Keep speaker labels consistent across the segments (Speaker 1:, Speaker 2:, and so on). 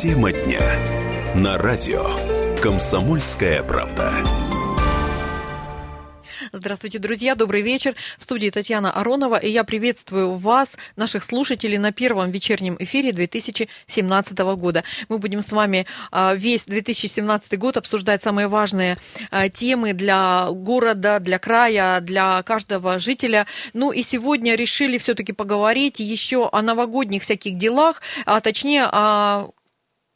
Speaker 1: Тема дня. На радио «Комсомольская правда».
Speaker 2: Здравствуйте, друзья, добрый вечер. В студии Татьяна Аронова, и я приветствую вас, наших слушателей, на первом вечернем эфире 2017 года. Мы будем с вами а, весь 2017 год обсуждать самые важные а, темы для города, для края, для каждого жителя. Ну и сегодня решили все-таки поговорить еще о новогодних всяких делах, а точнее о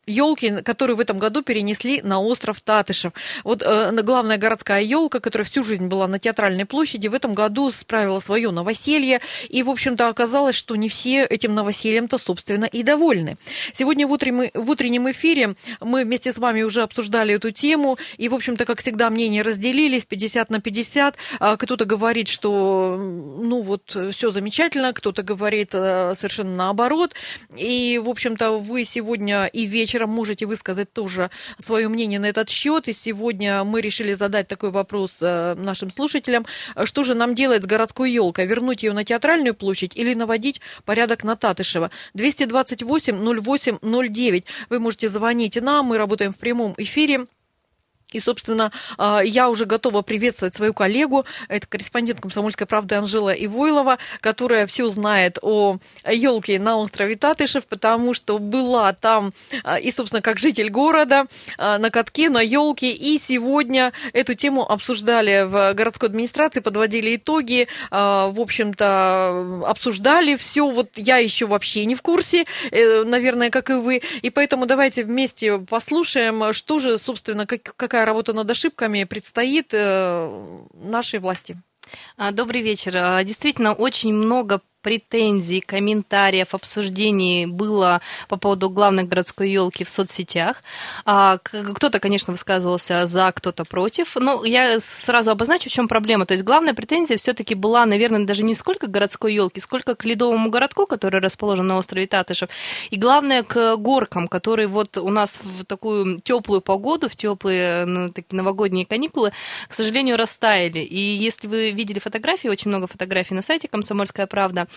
Speaker 2: елки, которые в этом году перенесли на остров Татышев. Вот э, главная городская елка, которая всю жизнь была на театральной площади, в этом году справила свое новоселье. И, в общем-то, оказалось, что не все этим новосельем-то, собственно, и довольны. Сегодня в, утреннем, в утреннем эфире мы вместе с вами уже обсуждали эту тему. И, в общем-то, как всегда, мнения разделились 50 на 50. А кто-то говорит, что, ну вот, все замечательно, кто-то говорит э, совершенно наоборот. И, в общем-то, вы сегодня и вечером вечером можете высказать тоже свое мнение на этот счет. И сегодня мы решили задать такой вопрос э, нашим слушателям. Что же нам делать с городской елкой? Вернуть ее на театральную площадь или наводить порядок на Татышева? 228 08 09. Вы можете звонить нам, мы работаем в прямом эфире. И, собственно, а, я уже готова приветствовать свою коллегу, это корреспондент «Комсомольской правды» Анжела Ивойлова, которая все знает о елке на острове Татышев, потому что была там а, и, собственно, как житель города а, на катке, на елке. И сегодня эту тему обсуждали в городской администрации, подводили итоги, в общем-то, обсуждали все. Вот я еще вообще не в курсе, э, наверное, как и вы. И поэтому давайте вместе послушаем, что же, собственно, как, какая работа над ошибками предстоит э, нашей власти.
Speaker 3: А, добрый вечер. А, действительно, очень много претензий, комментариев, обсуждений было по поводу главной городской елки в соцсетях. А, кто-то, конечно, высказывался за, кто-то против. Но я сразу обозначу, в чем проблема. То есть главная претензия все-таки была, наверное, даже не сколько городской елке, сколько к ледовому городку, который расположен на острове Татышев, и главное к горкам, которые вот у нас в такую теплую погоду, в теплые ну, такие новогодние каникулы, к сожалению, растаяли. И если вы видели фотографии, очень много фотографий на сайте «Комсомольская правда»,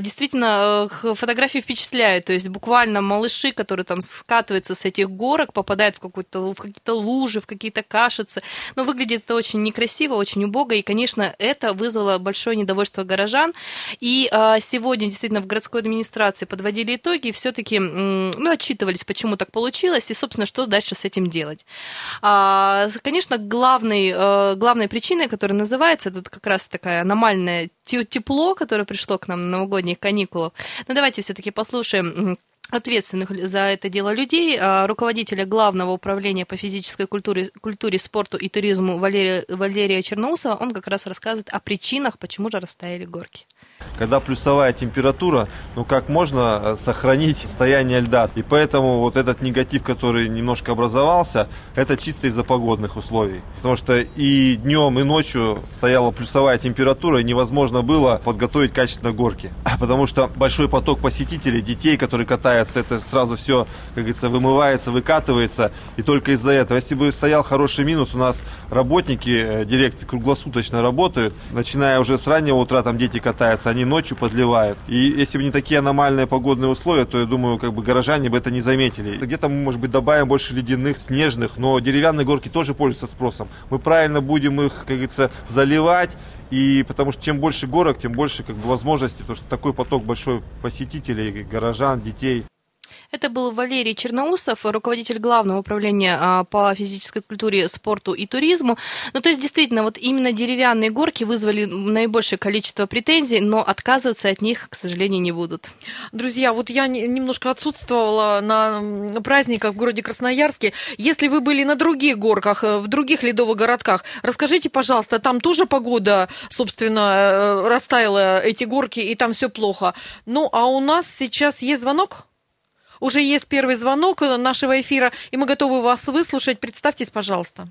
Speaker 3: действительно, э, фотографии впечатляют. То есть буквально малыши, которые там скатываются с этих горок, попадают в, какую-то, в какие-то лужи, в какие-то кашицы. Но выглядит это очень некрасиво, очень убого. И, конечно, это вызвало большое недовольство горожан. И а, сегодня действительно в городской администрации подводили итоги все-таки ну, отчитывались, почему так получилось и, собственно, что дальше с этим делать. А, конечно, главной, э, главной причиной, которая называется, это как раз такая аномальная тепло, которое пришло к нам на новогодних каникулах. Но ну, давайте все-таки послушаем ответственных за это дело людей, а, руководителя Главного управления по физической культуре, культуре спорту и туризму Валерия, Валерия Черноусова, он как раз рассказывает о причинах, почему же растаяли горки.
Speaker 4: Когда плюсовая температура, ну как можно э, сохранить состояние льда? И поэтому вот этот негатив, который немножко образовался, это чисто из-за погодных условий. Потому что и днем, и ночью стояла плюсовая температура, и невозможно было подготовить качественно горки. Потому что большой поток посетителей, детей, которые катаются, это сразу все, как говорится, вымывается, выкатывается. И только из-за этого. Если бы стоял хороший минус, у нас работники э, дирекции круглосуточно работают, начиная уже с раннего утра, там дети катаются, они ночью подливают. И если бы не такие аномальные погодные условия, то я думаю, как бы горожане бы это не заметили. Где-то мы, может быть, добавим больше ледяных, снежных, но деревянные горки тоже пользуются спросом. Мы правильно будем их, как говорится, заливать, и потому что чем больше горок, тем больше как бы, возможностей, потому что такой поток большой посетителей, горожан, детей.
Speaker 3: Это был Валерий Черноусов, руководитель Главного управления а, по физической культуре, спорту и туризму. Ну, то есть, действительно, вот именно деревянные горки вызвали наибольшее количество претензий, но отказываться от них, к сожалению, не будут.
Speaker 2: Друзья, вот я немножко отсутствовала на праздниках в городе Красноярске. Если вы были на других горках, э, в других ледовых городках, расскажите, пожалуйста, там тоже погода, собственно, э, растаяла эти горки, и там все плохо. Ну, а у нас сейчас есть звонок? Уже есть первый звонок нашего эфира, и мы готовы вас выслушать. Представьтесь, пожалуйста.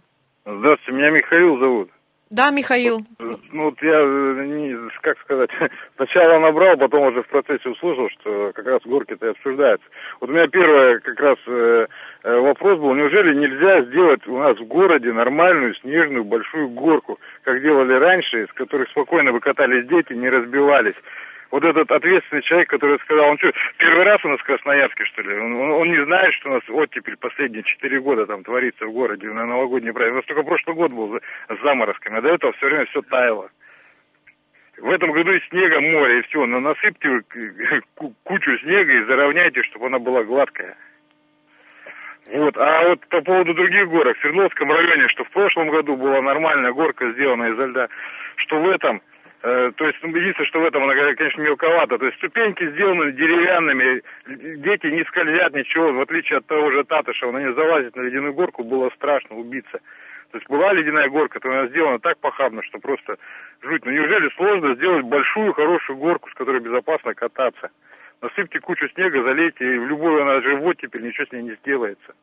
Speaker 5: Здравствуйте, меня Михаил зовут.
Speaker 2: Да, Михаил.
Speaker 5: Ну, вот я, не, как сказать, сначала набрал, потом уже в процессе услышал, что как раз горки-то обсуждаются. Вот у меня первый как раз э, э, вопрос был, неужели нельзя сделать у нас в городе нормальную снежную большую горку, как делали раньше, из которых спокойно выкатались дети, не разбивались? Вот этот ответственный человек, который сказал, он что, первый раз у нас в Красноярске, что ли? Он, он, не знает, что у нас оттепель последние четыре года там творится в городе на новогодние праздники. У нас только прошлый год был с заморозками, а до этого все время все таяло. В этом году и снега море, и все. Но насыпьте кучу снега и заровняйте, чтобы она была гладкая. Вот. А вот по поводу других горок, в Свердловском районе, что в прошлом году была нормальная горка сделана изо льда, что в этом то есть, ну, единственное, что в этом она, конечно, мелковато. То есть ступеньки сделаны деревянными, дети не скользят, ничего. В отличие от того же Татышева, на не залазить на ледяную горку было страшно убиться. То есть была ледяная горка, то она сделана так похабно, что просто жуть. Ну неужели сложно сделать большую, хорошую горку, с которой безопасно кататься? Насыпьте кучу снега, залейте, и в любой она же вот теперь ничего с ней не сделается.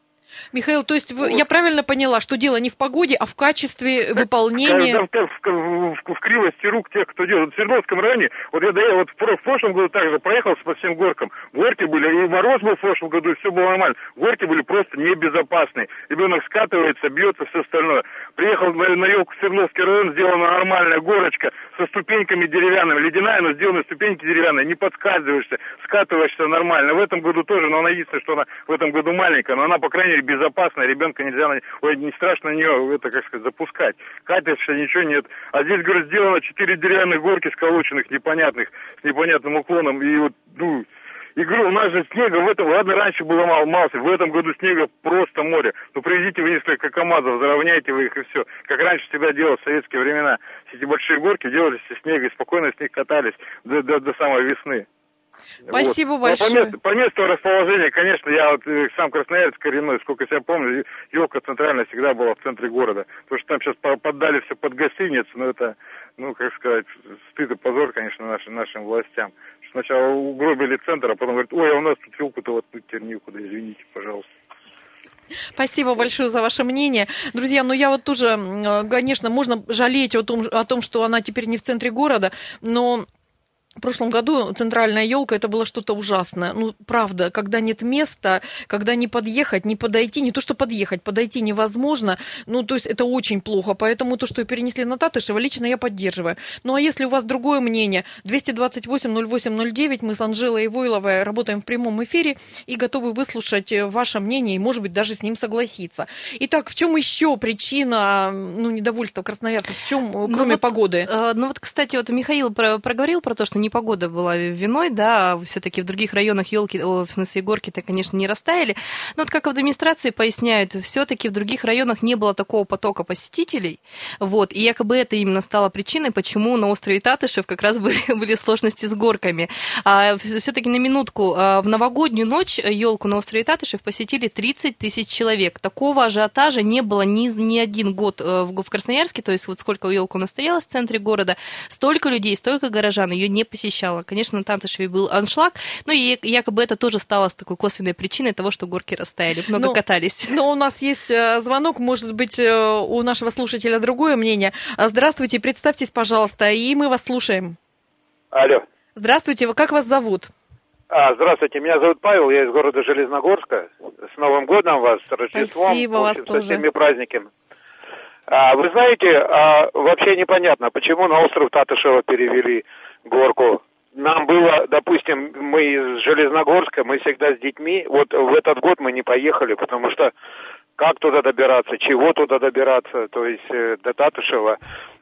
Speaker 2: Михаил, то есть вы, вот. я правильно поняла, что дело не в погоде, а в качестве выполнения...
Speaker 5: Да, в, в, в, в кривости рук тех, кто делает. В Свердловском районе, вот я, я вот в, в прошлом году также проехался по всем горкам. Горки были, и мороз был в прошлом году, и все было нормально. Горки были просто небезопасные. Ребенок скатывается, бьется, все остальное. Приехал на, на елку в Свердловский район, сделана нормальная горочка со ступеньками деревянными. Ледяная, но сделаны ступеньки деревянные. Не подскальзываешься, скатываешься нормально. В этом году тоже, но она единственное, что она в этом году маленькая, но она, по крайней мере, безопасно, ребенка нельзя, ой, не страшно на нее, это, как сказать, запускать. Катишься, ничего нет. А здесь, говорю, сделано четыре деревянных горки сколоченных, непонятных, с непонятным уклоном, и вот, ну, и говорю, у нас же снега в этом, ладно, раньше было мало, мало, в этом году снега просто море. Ну, привезите вы несколько КАМАЗов, заровняйте вы их и все. Как раньше всегда делал в советские времена. Все эти большие горки делались из снега и спокойно с них катались до, до, до самой весны.
Speaker 2: Спасибо
Speaker 5: вот.
Speaker 2: большое.
Speaker 5: по, месту, по месту расположения, конечно, я вот э, сам красноярец коренной, сколько себя помню, елка центральная всегда была в центре города. Потому что там сейчас поддали все под гостиницу, но это, ну, как сказать, стыд и позор, конечно, нашим, нашим властям. Сначала угробили центр, а потом говорят, ой, а у нас тут елку-то вот тут теперь некуда, извините, пожалуйста.
Speaker 2: Спасибо большое за ваше мнение. Друзья, ну я вот тоже, конечно, можно жалеть о том, о том, что она теперь не в центре города, но в прошлом году центральная елка это было что-то ужасное. Ну, правда, когда нет места, когда не подъехать, не подойти, не то что подъехать, подойти невозможно. Ну, то есть это очень плохо. Поэтому то, что перенесли на Татышева, лично я поддерживаю. Ну, а если у вас другое мнение, 228-08-09, мы с Анжелой Войловой работаем в прямом эфире и готовы выслушать ваше мнение и, может быть, даже с ним согласиться. Итак, в чем еще причина ну, недовольства красноярцев? В чем, ну кроме
Speaker 3: вот,
Speaker 2: погоды?
Speaker 3: Э, ну вот, кстати, вот Михаил проговорил про то, что непогода была виной, да, все-таки в других районах елки, в смысле горки-то, конечно, не растаяли. Но вот как в администрации поясняют, все-таки в других районах не было такого потока посетителей, вот, и якобы это именно стало причиной, почему на острове Татышев как раз были, были сложности с горками. А все-таки на минутку, а, в новогоднюю ночь елку на острове Татышев посетили 30 тысяч человек. Такого ажиотажа не было ни, ни один год э, в, Красноярске, то есть вот сколько елка настоялась в центре города, столько людей, столько горожан ее не посещала. Конечно, на Тантышеве был аншлаг, но и якобы это тоже стало такой косвенной причиной того, что горки растаяли, много но, катались.
Speaker 2: Но у нас есть э, звонок, может быть, э, у нашего слушателя другое мнение. Здравствуйте, представьтесь, пожалуйста, и мы вас слушаем.
Speaker 6: Алло.
Speaker 2: Здравствуйте, как вас зовут?
Speaker 6: А, здравствуйте, меня зовут Павел, я из города Железногорска. С Новым годом вас, с Рождеством,
Speaker 2: Спасибо общем, вас
Speaker 6: со всеми праздниками. А, вы знаете, а, вообще непонятно, почему на остров Татышева перевели горку. Нам было, допустим, мы из Железногорска, мы всегда с детьми, вот в этот год мы не поехали, потому что как туда добираться, чего туда добираться, то есть э, до Татышева,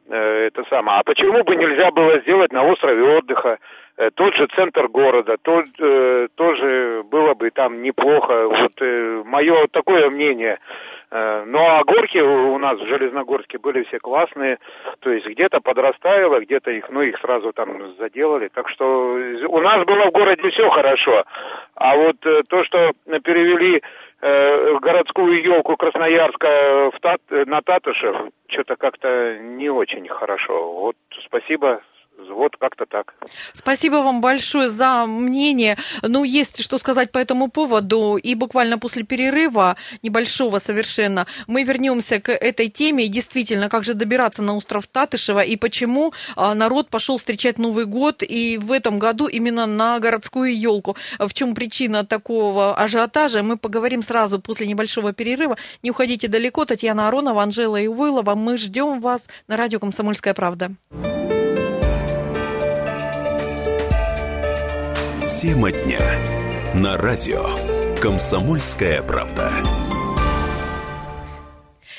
Speaker 6: э, это самое. А почему бы нельзя было сделать на острове отдыха, э, тот же центр города, тот, э, тоже было бы там неплохо, вот э, мое такое мнение. Э, ну а горки у нас в Железногорске были все классные, то есть где-то подрастаяло, где-то их, ну их сразу там заделали, так что у нас было в городе все хорошо, а вот э, то, что перевели э, городскую елку Красноярска в Тат, на Татышев, что-то как-то не очень хорошо. Вот спасибо вот как-то так.
Speaker 2: Спасибо вам большое за мнение. Ну, есть что сказать по этому поводу. И буквально после перерыва, небольшого совершенно, мы вернемся к этой теме. И действительно, как же добираться на остров Татышева и почему а, народ пошел встречать Новый год и в этом году именно на городскую елку. В чем причина такого ажиотажа, мы поговорим сразу после небольшого перерыва. Не уходите далеко. Татьяна Аронова, Анжела Ивойлова. Мы ждем вас на радио «Комсомольская правда».
Speaker 1: Тема дня. На радио «Комсомольская правда».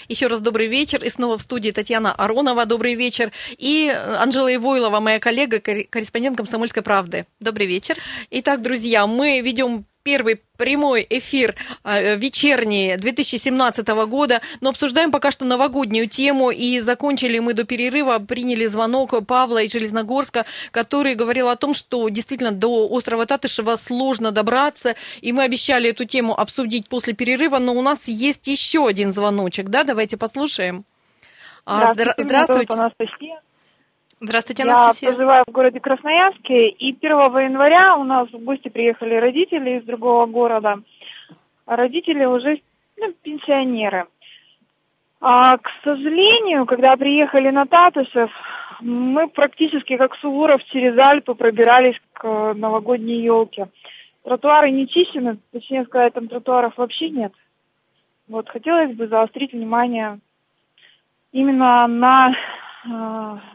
Speaker 2: Еще раз добрый вечер. И снова в студии Татьяна Аронова. Добрый вечер. И Анжела Ивойлова, моя коллега, корреспондент «Комсомольской правды».
Speaker 3: Добрый вечер.
Speaker 2: Итак, друзья, мы ведем первый прямой эфир э, вечерний 2017 года, но обсуждаем пока что новогоднюю тему, и закончили мы до перерыва, приняли звонок Павла из Железногорска, который говорил о том, что действительно до острова Татышева сложно добраться, и мы обещали эту тему обсудить после перерыва, но у нас есть еще один звоночек, да, давайте послушаем.
Speaker 7: А, здравствуйте. Здравствуйте. Анастасия.
Speaker 3: Здравствуйте, Анастасия.
Speaker 7: Я проживаю в городе Красноярске, и 1 января у нас в гости приехали родители из другого города. Родители уже ну, пенсионеры. А, к сожалению, когда приехали на Татышев, мы практически как Суворов через Альпы пробирались к новогодней елке. Тротуары не чищены, точнее сказать, там тротуаров вообще нет. Вот хотелось бы заострить внимание именно на Э,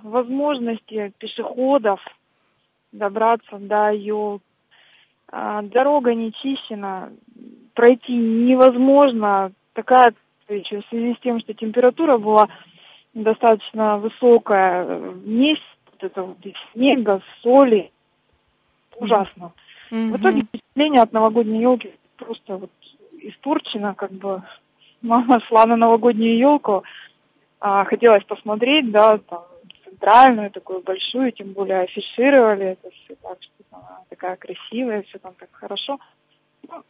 Speaker 7: возможности пешеходов добраться до ее э, дорога не чищена, пройти невозможно. Такая в связи с тем, что температура была достаточно высокая, месяц вот это вот снега, соли, ужасно. Mm-hmm. В итоге впечатление от новогодней елки просто вот испорчено, как бы мама шла на новогоднюю елку, а, хотелось посмотреть, да, там, центральную, такую большую, тем более афишировали это все так, что она такая красивая, все там так хорошо. Ну,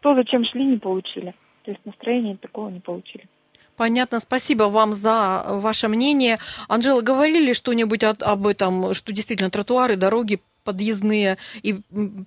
Speaker 7: то, зачем шли, не получили. То есть настроения такого не получили.
Speaker 2: Понятно, спасибо вам за ваше мнение. Анжела, говорили что-нибудь об этом, что действительно тротуары, дороги подъездные и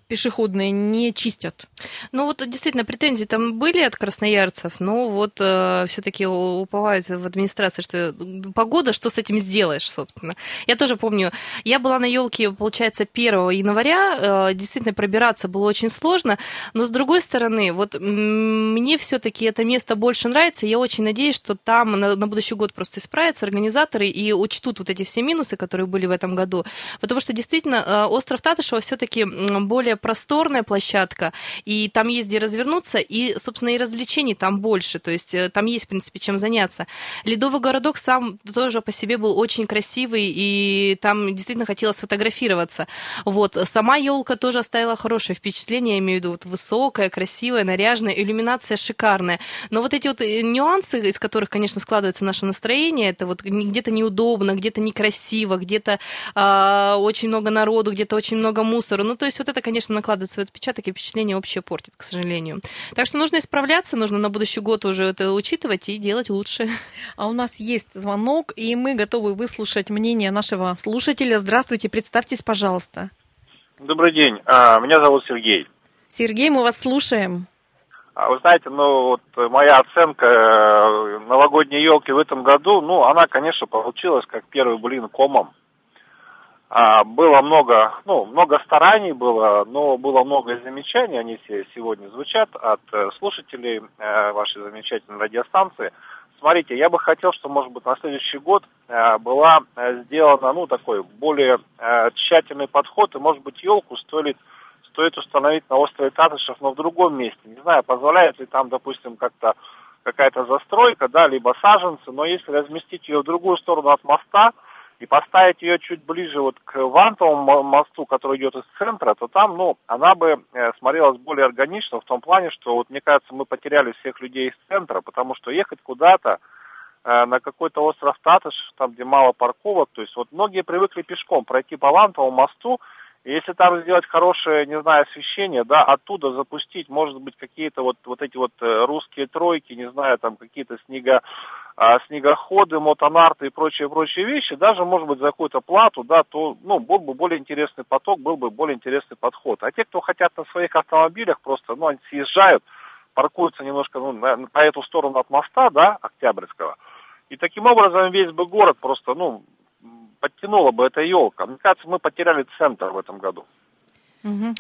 Speaker 2: пешеходные не чистят.
Speaker 3: Ну вот действительно претензии там были от красноярцев, но вот э, все-таки уповают в администрации, что погода, что с этим сделаешь, собственно. Я тоже помню, я была на елке, получается, 1 января, э, действительно пробираться было очень сложно, но с другой стороны, вот мне все-таки это место больше нравится, я очень надеюсь, что там на, на будущий год просто исправятся организаторы и учтут вот эти все минусы, которые были в этом году, потому что действительно э, остров остров Татышева все-таки более просторная площадка, и там есть где развернуться, и, собственно, и развлечений там больше, то есть э, там есть, в принципе, чем заняться. Ледовый городок сам тоже по себе был очень красивый, и там действительно хотелось сфотографироваться. Вот. Сама елка тоже оставила хорошее впечатление, я имею в виду, вот высокая, красивая, наряженная, иллюминация шикарная. Но вот эти вот э, нюансы, из которых, конечно, складывается наше настроение, это вот где-то неудобно, где-то некрасиво, где-то э, очень много народу, где-то очень много мусора. Ну, то есть вот это, конечно, накладывает свой отпечаток и впечатление общее портит, к сожалению. Так что нужно исправляться, нужно на будущий год уже это учитывать и делать лучше.
Speaker 2: А у нас есть звонок, и мы готовы выслушать мнение нашего слушателя. Здравствуйте, представьтесь, пожалуйста.
Speaker 8: Добрый день, а, меня зовут Сергей.
Speaker 2: Сергей, мы вас слушаем.
Speaker 8: А вы знаете, ну вот моя оценка э, новогодней елки в этом году, ну она, конечно, получилась как первый блин комом. А, было много, ну, много стараний было, но было много замечаний, они все сегодня звучат от э, слушателей э, вашей замечательной радиостанции. Смотрите, я бы хотел, чтобы, может быть, на следующий год э, была сделана, ну, такой более тщательный подход, и, может быть, елку стоит, стоит установить на острове Татышев, но в другом месте. Не знаю, позволяет ли там, допустим, как-то какая-то застройка, да, либо саженцы, но если разместить ее в другую сторону от моста, и поставить ее чуть ближе вот к Вантовому мосту, который идет из центра, то там, ну, она бы э, смотрелась более органично в том плане, что вот мне кажется, мы потеряли всех людей из центра, потому что ехать куда-то э, на какой-то остров Татыш, там, где мало парковок, то есть вот многие привыкли пешком пройти по Вантовому мосту, если там сделать хорошее, не знаю, освещение, да, оттуда запустить, может быть, какие-то вот, вот эти вот э, русские тройки, не знаю, там какие-то снега, а, снегоходы, мотонарты и прочие-прочие вещи, даже, может быть, за какую-то плату, да, то, ну, был бы более интересный поток, был бы более интересный подход. А те, кто хотят на своих автомобилях просто, ну, они съезжают, паркуются немножко, ну, на, по эту сторону от моста, да, Октябрьского, и таким образом весь бы город просто, ну, подтянула бы эта елка. Мне кажется, мы потеряли центр в этом году.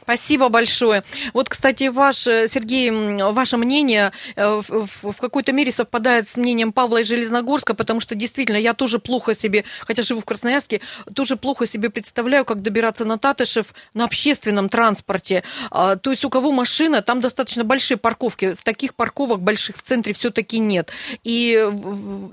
Speaker 2: Спасибо большое. Вот, кстати, ваш, э, Сергей, ваше мнение э, в, в- какой-то мере совпадает с мнением Павла из Железногорска, потому что действительно я тоже плохо себе, хотя живу в Красноярске, тоже плохо себе представляю, как добираться на Татышев на общественном транспорте. А, То есть у кого машина, там достаточно большие парковки. В таких парковок больших в центре все-таки нет. И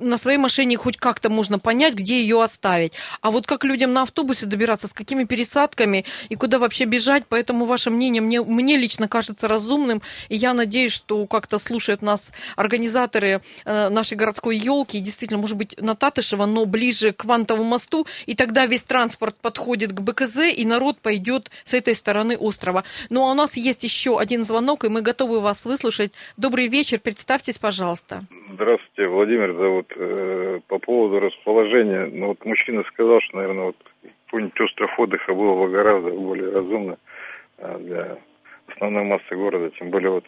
Speaker 2: на своей машине хоть как-то можно понять, где ее оставить. А вот как людям на автобусе добираться, с какими пересадками и куда вообще бежать, поэтому ваше мнение мне, мне лично кажется разумным, и я надеюсь, что как-то слушают нас организаторы э, нашей городской елки, действительно, может быть, на Татышево, но ближе к Вантовому мосту, и тогда весь транспорт подходит к БКЗ, и народ пойдет с этой стороны острова. Ну, а у нас есть еще один звонок, и мы готовы вас выслушать. Добрый вечер, представьтесь, пожалуйста.
Speaker 5: Здравствуйте, Владимир зовут. Э, По поводу расположения, ну вот мужчина сказал, что, наверное, вот какой-нибудь остров отдыха было бы гораздо более разумно а, для основной массы города, тем более вот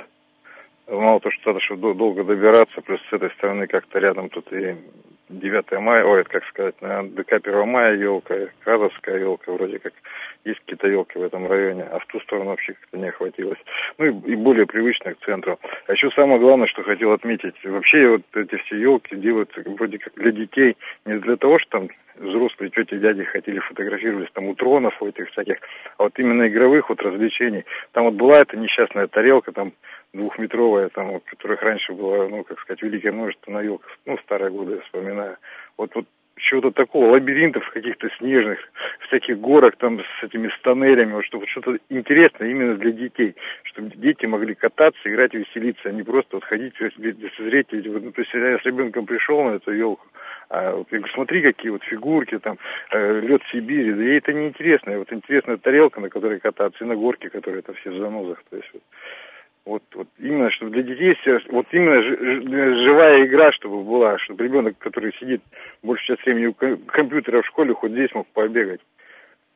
Speaker 5: мало то, что надо что дол- долго добираться, плюс с этой стороны как-то рядом тут и 9 мая, ой, это как сказать, на ДК 1 мая елка, Крадовская елка, вроде как есть какие-то елки в этом районе, а в ту сторону вообще как-то не охватилось. Ну и, и более привычно к центру. А еще самое главное, что хотел отметить, вообще вот эти все елки делаются вроде как для детей, не для того, что там взрослые тети, дяди хотели фотографировались там у тронов, у этих всяких, а вот именно игровых вот развлечений. Там вот была эта несчастная тарелка, там двухметровая, там, вот, которых раньше было, ну, как сказать, великое множество на елках, ну, старые годы я вспоминаю. Вот, вот чего-то такого, лабиринтов каких-то снежных, всяких горок там с этими с тоннелями, вот, чтобы что-то интересное именно для детей, чтобы дети могли кататься, играть, веселиться, а не просто вот ходить, лицезреть, вот, ну, то есть я с ребенком пришел на эту елку, а я говорю, смотри, какие вот фигурки, там, э, лед Сибири, да ей это не интересно, вот интересная тарелка, на которой кататься, и на горке, которые это все в занозах, то есть вот. Вот, вот именно, чтобы для детей, вот именно живая игра, чтобы была, чтобы ребенок, который сидит большую часть времени у ко- компьютера в школе, хоть здесь мог побегать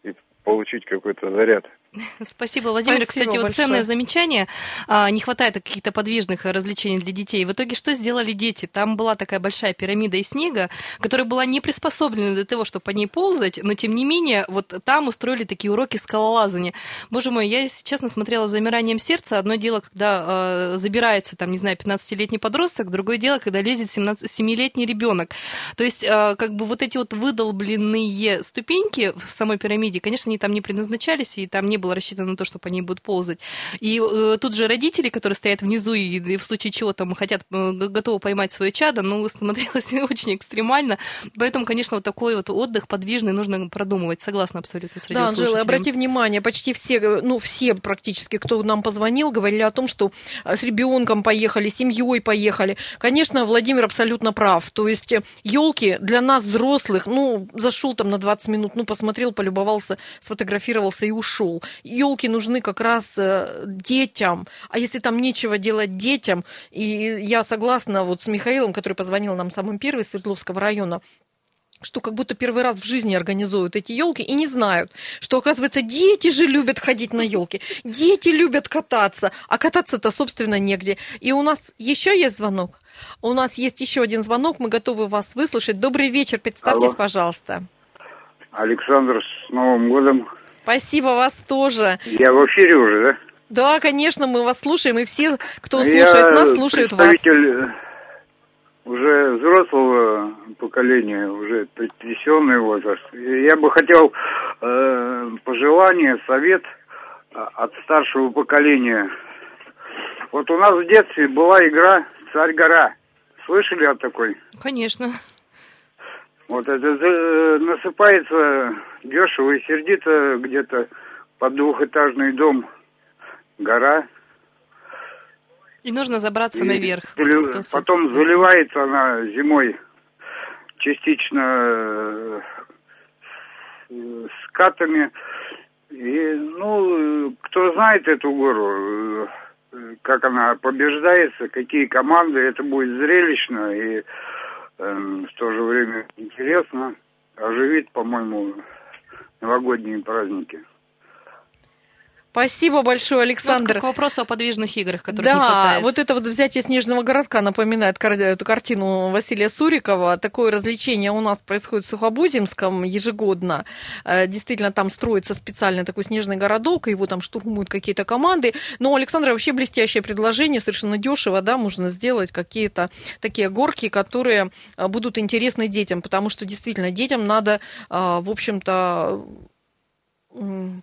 Speaker 5: и получить какой-то заряд.
Speaker 3: Спасибо, Владимир.
Speaker 2: Спасибо
Speaker 3: Кстати, вот
Speaker 2: большое.
Speaker 3: ценное замечание. А, не хватает каких-то подвижных развлечений для детей. В итоге что сделали дети? Там была такая большая пирамида из снега, которая была не приспособлена для того, чтобы по ней ползать, но тем не менее вот там устроили такие уроки скалолазания. Боже мой, я, если честно, смотрела с замиранием сердца. Одно дело, когда э, забирается, там, не знаю, 15-летний подросток, другое дело, когда лезет 17 7-летний ребенок. То есть, э, как бы вот эти вот выдолбленные ступеньки в самой пирамиде, конечно, они там не предназначались, и там не было рассчитано на то, что по ней будут ползать. И э, тут же родители, которые стоят внизу и, и в случае чего там хотят, э, готовы поймать свое чадо, ну, смотрелось очень экстремально. Поэтому, конечно, вот такой вот отдых подвижный нужно продумывать. Согласна абсолютно с
Speaker 2: Да, Анжела, обрати внимание, почти все, э, ну, все практически, кто нам позвонил, говорили о том, что э, с ребенком поехали, семьей поехали. Конечно, Владимир абсолютно прав. То есть елки для нас, взрослых, ну, зашел там на 20 минут, ну, посмотрел, полюбовался, сфотографировался и ушел. Елки нужны как раз э, детям. А если там нечего делать детям, и я согласна вот с Михаилом, который позвонил нам самым первым из Свердловского района, что как будто первый раз в жизни организуют эти елки и не знают, что, оказывается, дети же любят ходить на елки, дети любят кататься, а кататься-то, собственно, негде. И у нас еще есть звонок. У нас есть еще один звонок, мы готовы вас выслушать. Добрый вечер, представьтесь,
Speaker 9: Алло.
Speaker 2: пожалуйста.
Speaker 9: Александр, с Новым годом.
Speaker 2: Спасибо вас тоже.
Speaker 9: Я в эфире уже, да?
Speaker 2: Да, конечно, мы вас слушаем, и все, кто
Speaker 9: Я
Speaker 2: слушает нас, слушают вас.
Speaker 9: представитель э, уже взрослого поколения, уже пенсионный возраст. Я бы хотел э, пожелание, совет э, от старшего поколения. Вот у нас в детстве была игра «Царь-гора». Слышали о такой?
Speaker 3: Конечно.
Speaker 9: Вот это насыпается дешево и сердито где-то под двухэтажный дом гора.
Speaker 3: И нужно забраться
Speaker 9: И
Speaker 3: наверх.
Speaker 9: залив- Потом
Speaker 3: собственно,
Speaker 9: заливается она зимой частично э, скатами. И, ну, кто знает эту гору, э, как она побеждается, какие команды, это будет зрелищно и в то же время интересно. Оживит, по-моему, новогодние праздники.
Speaker 2: Спасибо большое, Александр.
Speaker 3: Вот к вопросу о подвижных играх, которых не
Speaker 2: Да,
Speaker 3: хватает.
Speaker 2: вот это вот взятие снежного городка напоминает кар- эту картину Василия Сурикова. Такое развлечение у нас происходит в Сухобузимском ежегодно. Э, Действительно, там строится специальный такой снежный городок, его там штурмуют какие-то команды. Но у Александра вообще блестящее предложение, совершенно дешево, да, можно сделать какие-то такие горки, которые э, будут интересны детям, потому что действительно детям надо, э, в общем-то,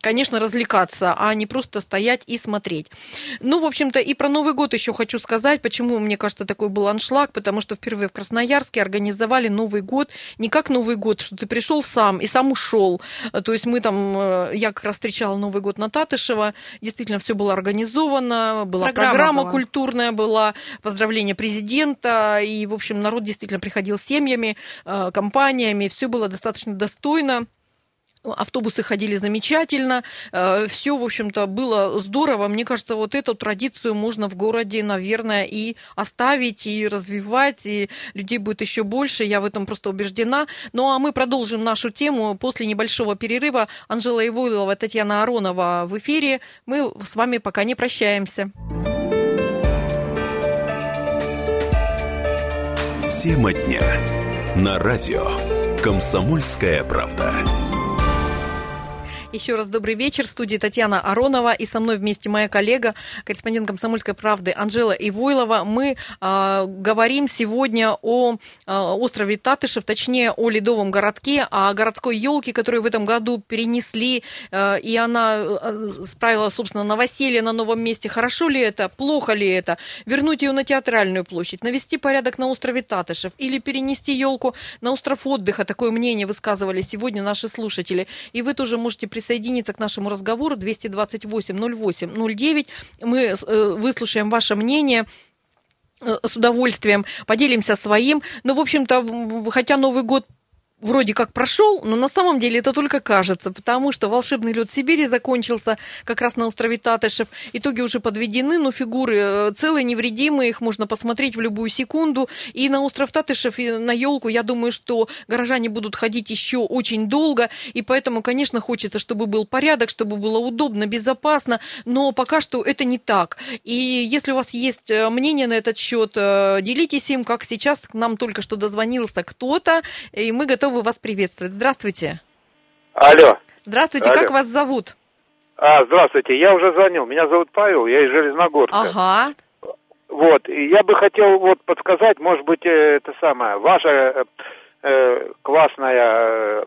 Speaker 2: конечно, развлекаться, а не просто стоять и смотреть. Ну, в общем-то, и про Новый год еще хочу сказать, почему, мне кажется, такой был аншлаг, потому что впервые в Красноярске организовали Новый год не как Новый год, что ты пришел сам и сам ушел. То есть мы там, э, я как раз встречала Новый год на Татышева, действительно все было организовано, была
Speaker 3: Программа
Speaker 2: программа,
Speaker 3: была.
Speaker 2: культурная была, поздравление президента, и, в общем, народ действительно приходил семьями, э, компаниями, все было достаточно достойно. Автобусы ходили замечательно, все, в общем-то, было здорово. Мне кажется, вот эту традицию можно в городе, наверное, и оставить, и развивать, и людей будет еще больше, я в этом просто убеждена. Ну, а мы продолжим нашу тему после небольшого перерыва. Анжела Ивойлова, Татьяна Аронова в эфире. Мы с вами пока не прощаемся.
Speaker 1: Тема дня. На радио. Комсомольская правда.
Speaker 2: Еще раз добрый вечер. В студии Татьяна Аронова и со мной вместе моя коллега, корреспондент «Комсомольской правды» Анжела Ивойлова. Мы э, говорим сегодня о э, острове Татышев, точнее о ледовом городке, о городской елке, которую в этом году перенесли, э, и она справила, собственно, новоселье на новом месте. Хорошо ли это, плохо ли это? Вернуть ее на театральную площадь, навести порядок на острове Татышев или перенести елку на остров отдыха? Такое мнение высказывали сегодня наши слушатели. И вы тоже можете присоединиться к нашему разговору 228-08-09. Мы э, выслушаем ваше мнение э, с удовольствием, поделимся своим. Ну, в общем-то, хотя Новый год вроде как прошел, но на самом деле это только кажется, потому что волшебный лед Сибири закончился как раз на острове Татышев. Итоги уже подведены, но фигуры э, целые, невредимые, их можно посмотреть в любую секунду. И на остров Татышев, и на елку, я думаю, что горожане будут ходить еще очень долго, и поэтому, конечно, хочется, чтобы был порядок, чтобы было удобно, безопасно, но пока что это не так. И если у вас есть э, мнение на этот счет, э, делитесь им, как сейчас к нам только что дозвонился кто-то, и мы готовы вас приветствовать. Здравствуйте.
Speaker 6: Алло.
Speaker 2: Здравствуйте,
Speaker 6: Алло.
Speaker 2: как вас зовут?
Speaker 6: А, здравствуйте, я уже звонил. Меня зовут Павел, я из Железногорска.
Speaker 2: Ага.
Speaker 6: Вот, и я бы хотел вот подсказать, может быть, э, это самое, ваше э, э, классное э,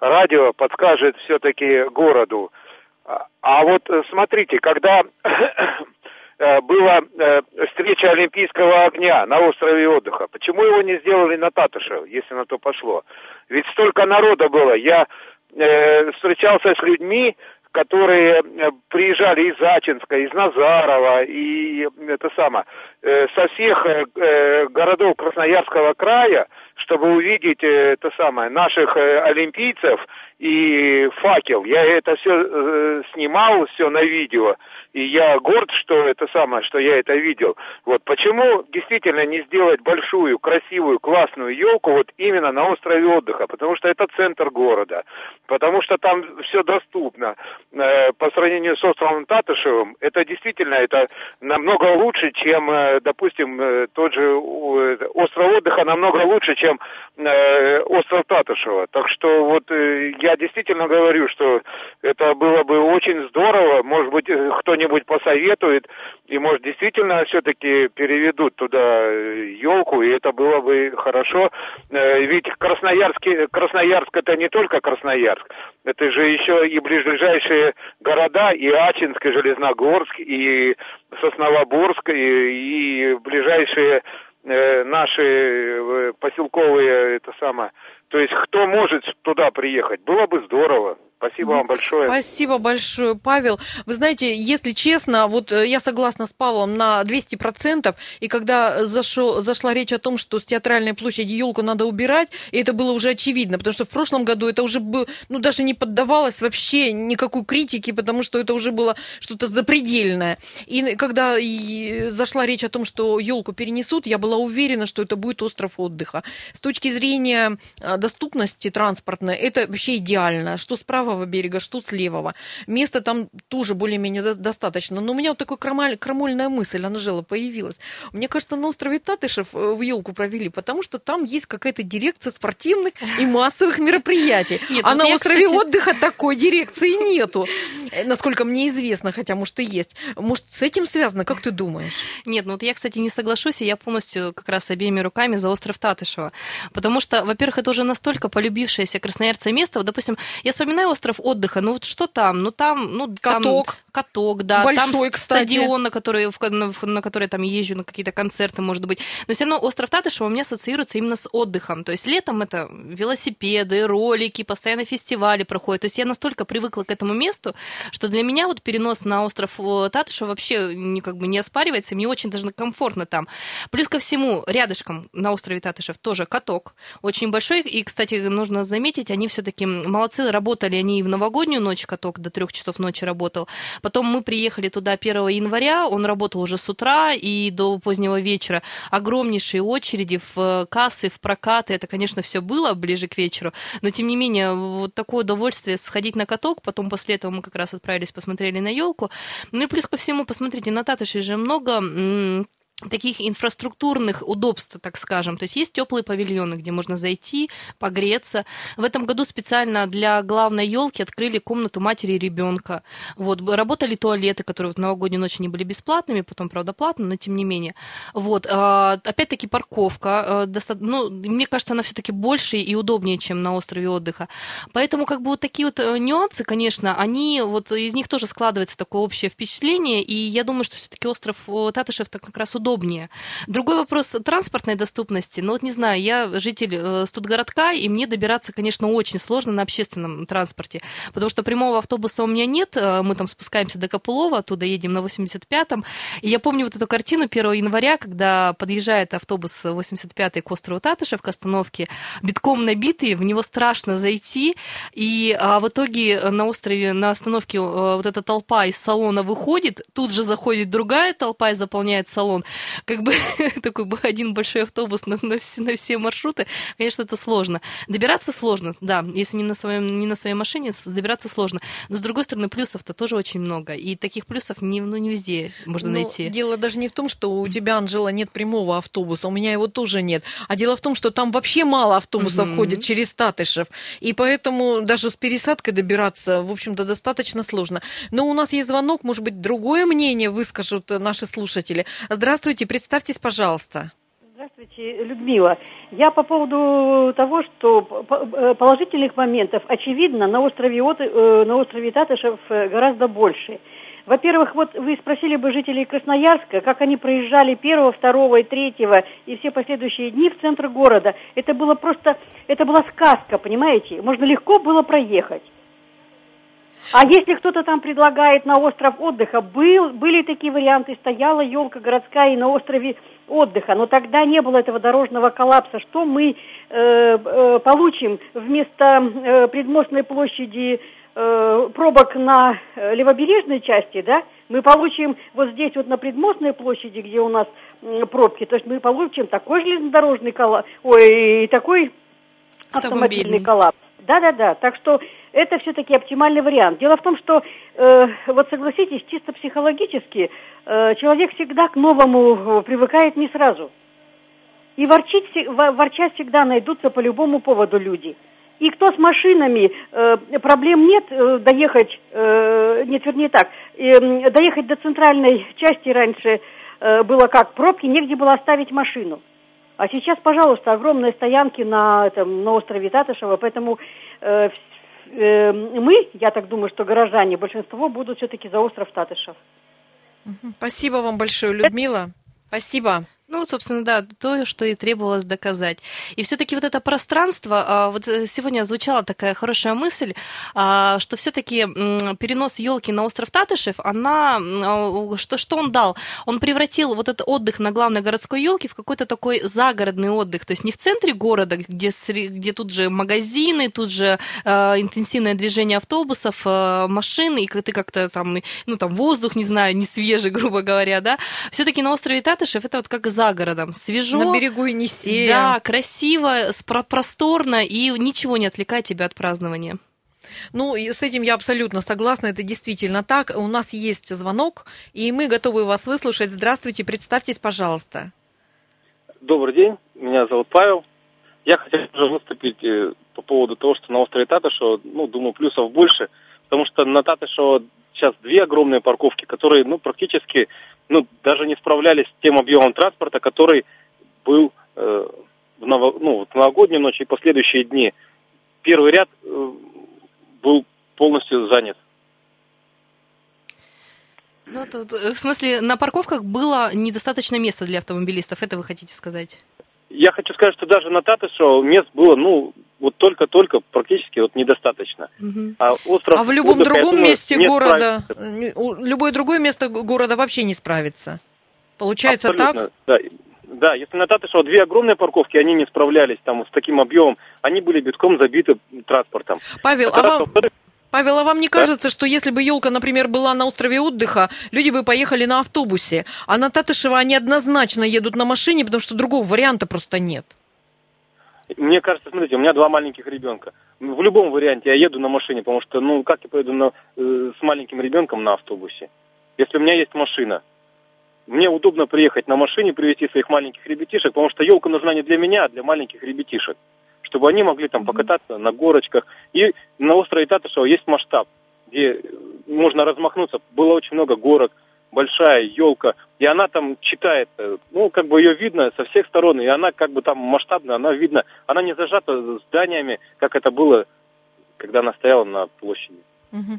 Speaker 6: радио подскажет все-таки городу. А, а вот смотрите, когда была э, встреча Олимпийского огня на острове отдыха, почему его не сделали на Татышев, если на то пошло? Ведь столько народа было. Я э, встречался с людьми, которые э, приезжали из Ачинска, из Назарова, и это самое, э, со всех э, э, городов Красноярского края, чтобы увидеть э, это самое, наших э, олимпийцев и факел. Я это все снимал, все на видео, и я горд, что это самое, что я это видел. Вот почему действительно не сделать большую, красивую, классную елку вот именно на острове отдыха, потому что это центр города, потому что там все доступно. Э, по сравнению с островом Татышевым, это действительно это намного лучше, чем, э, допустим, э, тот же остров отдыха намного лучше, чем остров Татышева. Так что вот я действительно говорю, что это было бы очень здорово. Может быть, э, кто-нибудь посоветует, и может действительно все-таки переведут туда елку, и это было бы хорошо. Э, Ведь Красноярский, Красноярск это не только Красноярск, это же еще и ближайшие города, и Ачинск, и Железногорск, и Сосновоборск, и, и ближайшие э, наши э, поселковые, это самое. То есть кто может туда приехать, было бы здорово. Спасибо вам большое.
Speaker 2: Спасибо большое, Павел. Вы знаете, если честно, вот э, я согласна с Павлом на 200%, и когда зашел, зашла речь о том, что с театральной площади елку надо убирать, и это было уже очевидно, потому что в прошлом году это уже было, ну, даже не поддавалось вообще никакой критике, потому что это уже было что-то запредельное. И когда зашла речь о том, что елку перенесут, я была уверена, что это будет остров отдыха. С точки зрения э, доступности транспортной, это вообще идеально. Что справа правого берега, что с левого. Места там тоже более-менее достаточно. Но у меня вот такая крамоль, крамольная мысль, Анжела, появилась. Мне кажется, на острове Татышев э, в елку провели, потому что там есть какая-то дирекция спортивных и массовых мероприятий. Нет, а на острове кстати... отдыха такой дирекции нету, э, насколько мне известно, хотя, может, и есть. Может, с этим связано, как ты думаешь?
Speaker 3: Нет, ну вот я, кстати, не соглашусь, и я полностью как раз обеими руками за остров Татышева. Потому что, во-первых, это уже настолько полюбившееся красноярце место. Вот, допустим, я вспоминаю остров отдыха, ну вот что там? Ну там, ну
Speaker 2: каток.
Speaker 3: Там, каток, да.
Speaker 2: Большой,
Speaker 3: там
Speaker 2: кстати.
Speaker 3: стадион, на который, на, на который там езжу на какие-то концерты, может быть. Но все равно остров Татышева у меня ассоциируется именно с отдыхом. То есть летом это велосипеды, ролики, постоянно фестивали проходят. То есть я настолько привыкла к этому месту, что для меня вот перенос на остров э, Татышева вообще не, как бы не оспаривается, мне очень даже комфортно там. Плюс ко всему, рядышком на острове Татышев тоже каток, очень большой, и, кстати, нужно заметить, они все-таки молодцы, работали они и в новогоднюю ночь, каток до трех часов ночи работал. Потом мы приехали туда 1 января, он работал уже с утра и до позднего вечера. Огромнейшие очереди в э, кассы, в прокаты, это, конечно, все было ближе к вечеру, но, тем не менее, вот такое удовольствие сходить на каток, потом после этого мы как раз отправились, посмотрели на елку. Ну и плюс ко всему, посмотрите, на Татыше же много таких инфраструктурных удобств, так скажем. То есть есть теплые павильоны, где можно зайти, погреться. В этом году специально для главной елки открыли комнату матери и ребенка. Вот, работали туалеты, которые в новогоднюю ночь не были бесплатными, потом, правда, платно, но тем не менее. Вот, а, опять-таки парковка. Доста... Ну, мне кажется, она все-таки больше и удобнее, чем на острове отдыха. Поэтому, как бы, вот такие вот э, нюансы, конечно, они, вот из них тоже складывается такое общее впечатление, и я думаю, что все-таки остров э, Татышев так как раз удобный удобнее. Другой вопрос транспортной доступности. Ну вот не знаю, я житель э, студгородка, и мне добираться, конечно, очень сложно на общественном транспорте, потому что прямого автобуса у меня нет. Э, мы там спускаемся до Копылова, оттуда едем на 85-м. И я помню вот эту картину 1 января, когда подъезжает автобус 85-й к острову Татышев, к остановке, битком набитый, в него страшно зайти. И а в итоге на острове, на остановке э, вот эта толпа из салона выходит, тут же заходит другая толпа и заполняет салон как бы такой один большой автобус на, на, все, на все маршруты, конечно, это сложно. Добираться сложно, да, если не на, своем, не на своей машине, добираться сложно. Но, с другой стороны, плюсов-то тоже очень много. И таких плюсов не, ну, не везде можно Но найти.
Speaker 2: Дело даже не в том, что у тебя, Анжела, нет прямого автобуса, у меня его тоже нет. А дело в том, что там вообще мало автобусов угу. ходит через Татышев. И поэтому даже с пересадкой добираться, в общем-то, достаточно сложно. Но у нас есть звонок, может быть, другое мнение выскажут наши слушатели. Здравствуйте. Здравствуйте, представьтесь, пожалуйста.
Speaker 10: Здравствуйте, Людмила. Я по поводу того, что э, положительных моментов, очевидно, на острове, э, на острове Татышев э, гораздо больше. Во-первых, вот вы спросили бы жителей Красноярска, как они проезжали первого, второго и третьего и все последующие дни в центр города. Это было просто, это была сказка, понимаете? Можно легко было проехать. А если кто-то там предлагает на остров отдыха, был, были такие варианты, стояла елка городская и на острове отдыха, но тогда не было этого дорожного коллапса. Что мы э, э, получим вместо э, предмостной площади э, пробок на э, левобережной части, да? Мы получим вот здесь вот на предмостной площади, где у нас э, пробки, то есть мы получим такой железнодорожный коллапс, ой, такой автомобильный коллапс. Да-да-да, так что это все-таки оптимальный вариант. Дело в том, что, э, вот согласитесь, чисто психологически э, человек всегда к новому привыкает не сразу. И ворчить, ворчать всегда найдутся по любому поводу люди. И кто с машинами, э, проблем нет э, доехать, э, нет, вернее так, э, доехать до центральной части раньше э, было как, пробки, негде было оставить машину. А сейчас, пожалуйста, огромные стоянки на, этом, на острове Татышева, поэтому э, э, мы, я так думаю, что горожане, большинство будут все-таки за остров Татышев.
Speaker 2: Спасибо вам большое, Людмила. Спасибо.
Speaker 3: Ну, собственно, да, то, что и требовалось доказать. И все-таки вот это пространство, а, вот э, сегодня звучала такая хорошая мысль, а, что все-таки перенос елки на остров Татышев, она, а, что, что он дал? Он превратил вот этот отдых на главной городской елке в какой-то такой загородный отдых, то есть не в центре города, где, где тут же магазины, тут же интенсивное движение автобусов, машин, и ты как-то там, ну, там воздух, не знаю, не свежий, грубо говоря, да, все-таки на острове Татышев это вот как за городом. Свежо.
Speaker 2: На берегу Енисея.
Speaker 3: Да, красиво, просторно и ничего не отвлекает тебя от празднования.
Speaker 2: Ну, и с этим я абсолютно согласна, это действительно так. У нас есть звонок, и мы готовы вас выслушать. Здравствуйте, представьтесь, пожалуйста.
Speaker 11: Добрый день, меня зовут Павел. Я хотел уже выступить э, по поводу того, что на острове Татышева, ну, думаю, плюсов больше, потому что на Татышева сейчас две огромные парковки, которые, ну, практически, ну, даже не справлялись с тем объемом транспорта, который был э, в, ново, ну, в новогоднюю ночь и последующие дни. Первый ряд э, был полностью занят.
Speaker 3: Ну, тут, э, в смысле, на парковках было недостаточно места для автомобилистов, это вы хотите сказать?
Speaker 11: Я хочу сказать, что даже на Татышево мест было, ну, вот только-только практически вот недостаточно.
Speaker 2: Угу. А, остров а в любом отдыха, другом думаю, месте города, справится. любое другое место города вообще не справится. Получается
Speaker 11: Абсолютно,
Speaker 2: так?
Speaker 11: Да. Да, если на Татышево две огромные парковки, они не справлялись там с таким объемом, они были битком забиты транспортом.
Speaker 2: Павел, а, а вам... Павел, а вам не кажется, что если бы елка, например, была на острове отдыха, люди бы поехали на автобусе, а на Татышево они однозначно едут на машине, потому что другого варианта просто нет?
Speaker 11: Мне кажется, смотрите, у меня два маленьких ребенка. В любом варианте я еду на машине, потому что, ну, как я поеду на, э, с маленьким ребенком на автобусе? Если у меня есть машина, мне удобно приехать на машине, привезти своих маленьких ребятишек, потому что елка нужна не для меня, а для маленьких ребятишек. Чтобы они могли там покататься на горочках. И на острове Татышева есть масштаб, где можно размахнуться. Было очень много горок, большая елка, и она там читает, э, ну, как бы ее видно со всех сторон, и она как бы там масштабная, она видна, она не зажата зданиями, как это было, когда она стояла на площади.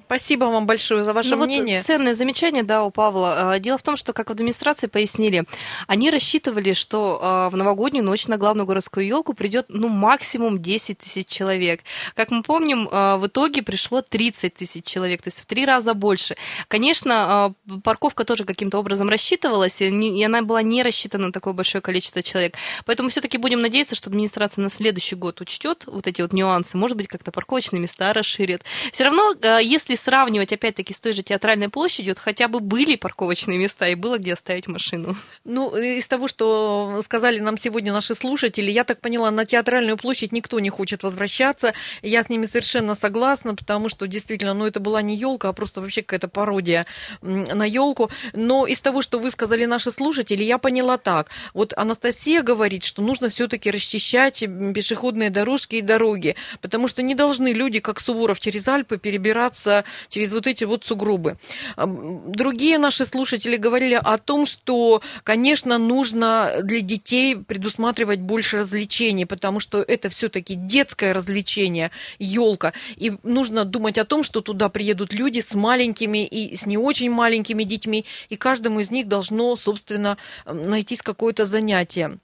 Speaker 2: Спасибо вам большое за ваше ну, мнение.
Speaker 3: Вот ценное замечание, да, у Павла. А, дело в том, что, как в администрации пояснили, они рассчитывали, что а, в новогоднюю ночь на главную городскую елку придет ну, максимум 10 тысяч человек. Как мы помним, а, в итоге пришло 30 тысяч человек, то есть в три раза больше. Конечно, парковка тоже каким-то образом рассчитывалась, и она была не рассчитана на такое большое количество человек. Поэтому все-таки будем надеяться, что администрация на следующий год учтет вот эти вот нюансы, может быть, как-то парковочные места расширит. Все равно если сравнивать, опять-таки, с той же театральной площадью, вот хотя бы были парковочные места и было где оставить машину.
Speaker 2: Ну, из того, что сказали нам сегодня наши слушатели, я так поняла, на театральную площадь никто не хочет возвращаться. Я с ними совершенно согласна, потому что действительно, ну, это была не елка, а просто вообще какая-то пародия на елку. Но из того, что вы сказали наши слушатели, я поняла так. Вот Анастасия говорит, что нужно все-таки расчищать пешеходные дорожки и дороги, потому что не должны люди, как Суворов через Альпы, перебираться перебираться через вот эти вот сугробы. Другие наши слушатели говорили о том, что, конечно, нужно для детей предусматривать больше развлечений, потому что это все-таки детское развлечение, елка. И нужно думать о том, что туда приедут люди с маленькими и с не очень маленькими детьми, и каждому из них должно, собственно, найтись какое-то занятие.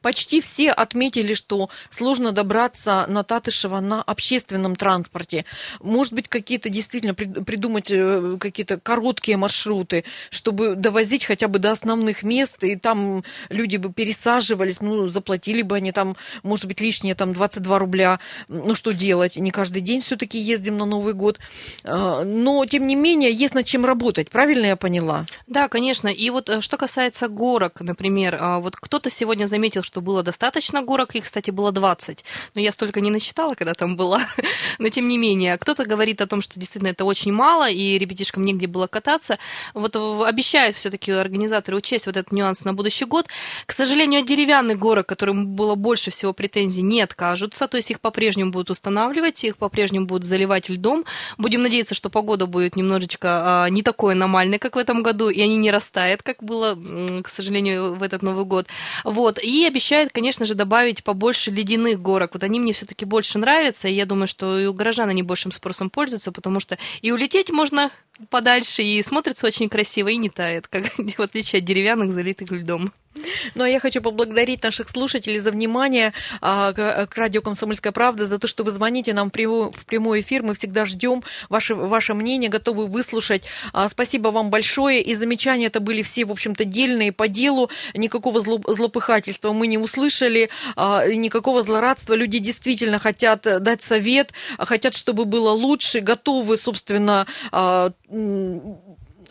Speaker 2: Почти все отметили, что сложно добраться на Татышева на общественном транспорте. Может быть, какие-то действительно придумать э, какие-то короткие маршруты, чтобы довозить хотя бы до основных мест, и там люди бы пересаживались, ну, заплатили бы они там, может быть, лишние там 22 рубля. Ну, что делать? Не каждый день все-таки ездим на Новый год. А, но, тем не менее, есть над чем работать. Правильно я поняла?
Speaker 3: Да, конечно. И вот э, что касается горок, например, а, вот кто-то сегодня заметил, что было достаточно горок, их, кстати, было 20, но я столько не насчитала, когда там была, но тем не менее. Кто-то говорит о том, что действительно это очень мало, и ребятишкам негде было кататься. Вот обещают все-таки организаторы учесть вот этот нюанс на будущий год. К сожалению, от деревянных горок, которым было больше всего претензий, не откажутся, то есть их по-прежнему будут устанавливать, их по-прежнему будут заливать льдом. Будем надеяться, что погода будет немножечко а, не такой аномальной, как в этом году, и они не растают, как было, к сожалению, в этот Новый год. Вот. И обещает, конечно же, добавить побольше ледяных горок. Вот они мне все-таки больше нравятся, и я думаю, что и у горожан они большим спросом пользуются, потому что и улететь можно подальше, и смотрится очень красиво, и не тает, как в отличие от деревянных, залитых льдом.
Speaker 2: Ну, а я хочу поблагодарить наших слушателей за внимание а, к, к радио «Комсомольская правда», за то, что вы звоните нам в прямой, в прямой эфир. Мы всегда ждем ваше, ваше мнение, готовы выслушать. А, спасибо вам большое. И замечания это были все, в общем-то, дельные по делу. Никакого зло, злопыхательства мы не услышали, а, никакого злорадства. Люди действительно хотят дать совет, хотят, чтобы было лучше, готовы, собственно,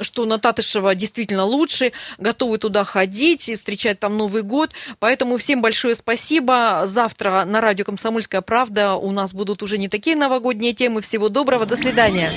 Speaker 2: что на Татышева действительно лучше, готовы туда ходить, и встречать там Новый год. Поэтому всем большое спасибо. Завтра на радио «Комсомольская правда» у нас будут уже не такие новогодние темы. Всего доброго, до свидания.